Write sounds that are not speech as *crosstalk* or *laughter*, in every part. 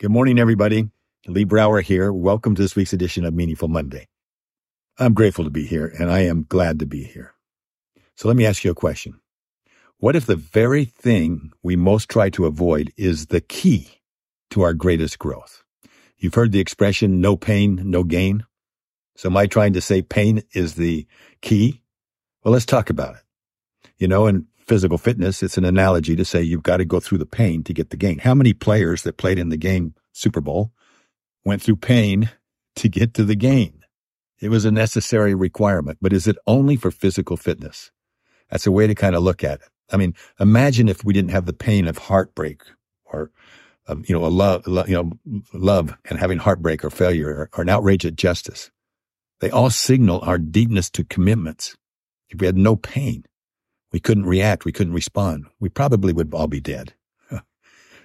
Good morning, everybody. Lee Brower here. Welcome to this week's edition of Meaningful Monday. I'm grateful to be here and I am glad to be here. So let me ask you a question. What if the very thing we most try to avoid is the key to our greatest growth? You've heard the expression, no pain, no gain. So am I trying to say pain is the key? Well, let's talk about it. You know, in physical fitness, it's an analogy to say you've got to go through the pain to get the gain. How many players that played in the game Super Bowl went through pain to get to the gain? It was a necessary requirement, but is it only for physical fitness? That's a way to kind of look at it. I mean, imagine if we didn't have the pain of heartbreak or, um, you know, a love, you know, love and having heartbreak or failure or, or an outrage at justice. They all signal our deepness to commitments. If we had no pain, we couldn't react. We couldn't respond. We probably would all be dead. *laughs*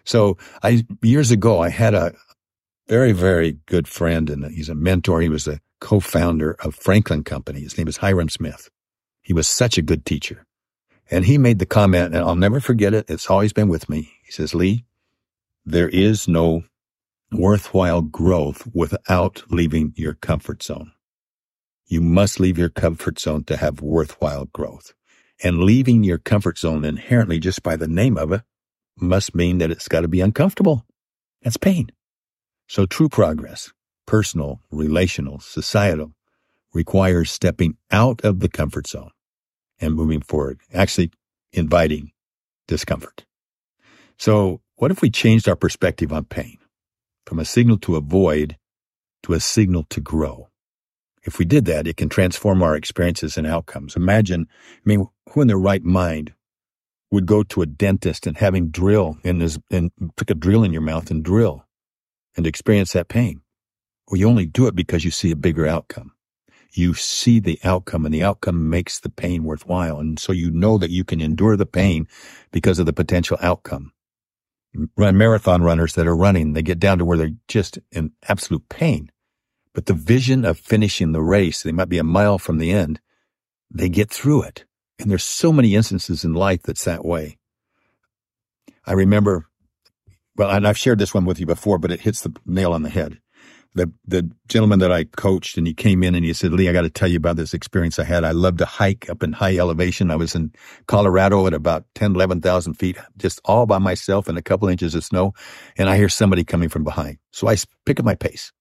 so I, years ago, I had a very, very good friend and he's a mentor. He was a co-founder of Franklin Company. His name is Hyrum Smith. He was such a good teacher. And he made the comment, and I'll never forget it. It's always been with me. He says, Lee, there is no worthwhile growth without leaving your comfort zone. You must leave your comfort zone to have worthwhile growth. And leaving your comfort zone inherently just by the name of it must mean that it's got to be uncomfortable. That's pain. So true progress, personal, relational, societal, requires stepping out of the comfort zone and moving forward, actually inviting discomfort. So what if we changed our perspective on pain from a signal to avoid to a signal to grow? If we did that, it can transform our experiences and outcomes. Imagine, I mean, who in their right mind would go to a dentist and having drill in his, and put a drill in your mouth and drill and experience that pain? Well, you only do it because you see a bigger outcome. You see the outcome and the outcome makes the pain worthwhile. And so you know that you can endure the pain because of the potential outcome. Run marathon runners that are running, they get down to where they're just in absolute pain but the vision of finishing the race, they might be a mile from the end, they get through it. And there's so many instances in life that's that way. I remember, well, and I've shared this one with you before, but it hits the nail on the head. The, the gentleman that I coached and he came in and he said, Lee, I got to tell you about this experience I had. I love to hike up in high elevation. I was in Colorado at about 10, 11,000 feet, just all by myself in a couple inches of snow. And I hear somebody coming from behind. So I pick up my pace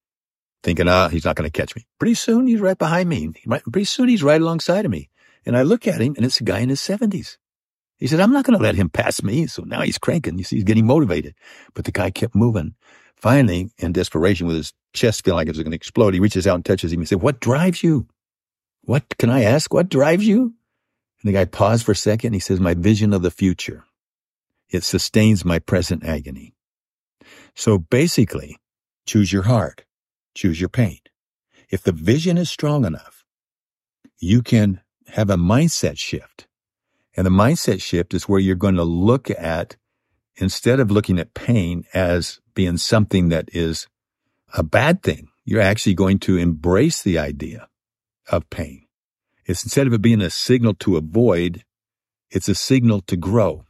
thinking, ah, he's not going to catch me. Pretty soon he's right behind me. Pretty soon he's right alongside of me. And I look at him and it's a guy in his seventies. He said, I'm not going to let him pass me. So now he's cranking. You see, he's getting motivated. But the guy kept moving. Finally, in desperation, with his chest feeling like it was going to explode, he reaches out and touches him and said, what drives you? What can I ask? What drives you? And the guy paused for a second. He says, my vision of the future. It sustains my present agony. So basically, choose your heart choose your pain. If the vision is strong enough, you can have a mindset shift. And the mindset shift is where you're going to look at, instead of looking at pain as being something that is a bad thing, you're actually going to embrace the idea of pain. It's instead of it being a signal to avoid, it's a signal to grow.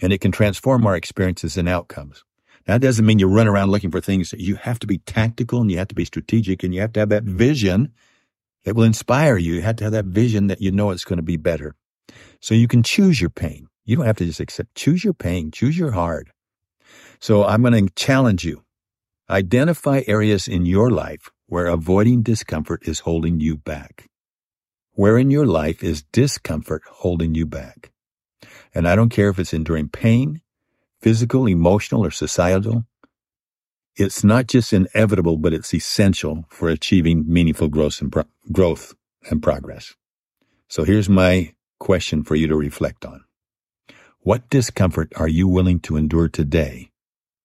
And it can transform our experiences and outcomes. That doesn't mean you run around looking for things. You have to be tactical and you have to be strategic and you have to have that vision that will inspire you. You have to have that vision that you know it's going to be better. So you can choose your pain. You don't have to just accept. Choose your pain. Choose your hard. So I'm going to challenge you. Identify areas in your life where avoiding discomfort is holding you back. Where in your life is discomfort holding you back? And I don't care if it's enduring pain, physical, emotional, or societal, it's not just inevitable, but it's essential for achieving meaningful growth and, pro- growth and progress. So here's my question for you to reflect on. What discomfort are you willing to endure today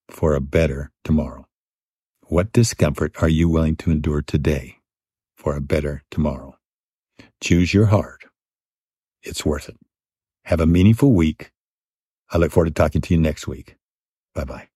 for a better tomorrow? What discomfort are you willing to endure today for a better tomorrow? Choose your heart. It's worth it. Have a meaningful week I look forward to talking to you next week. Bye bye.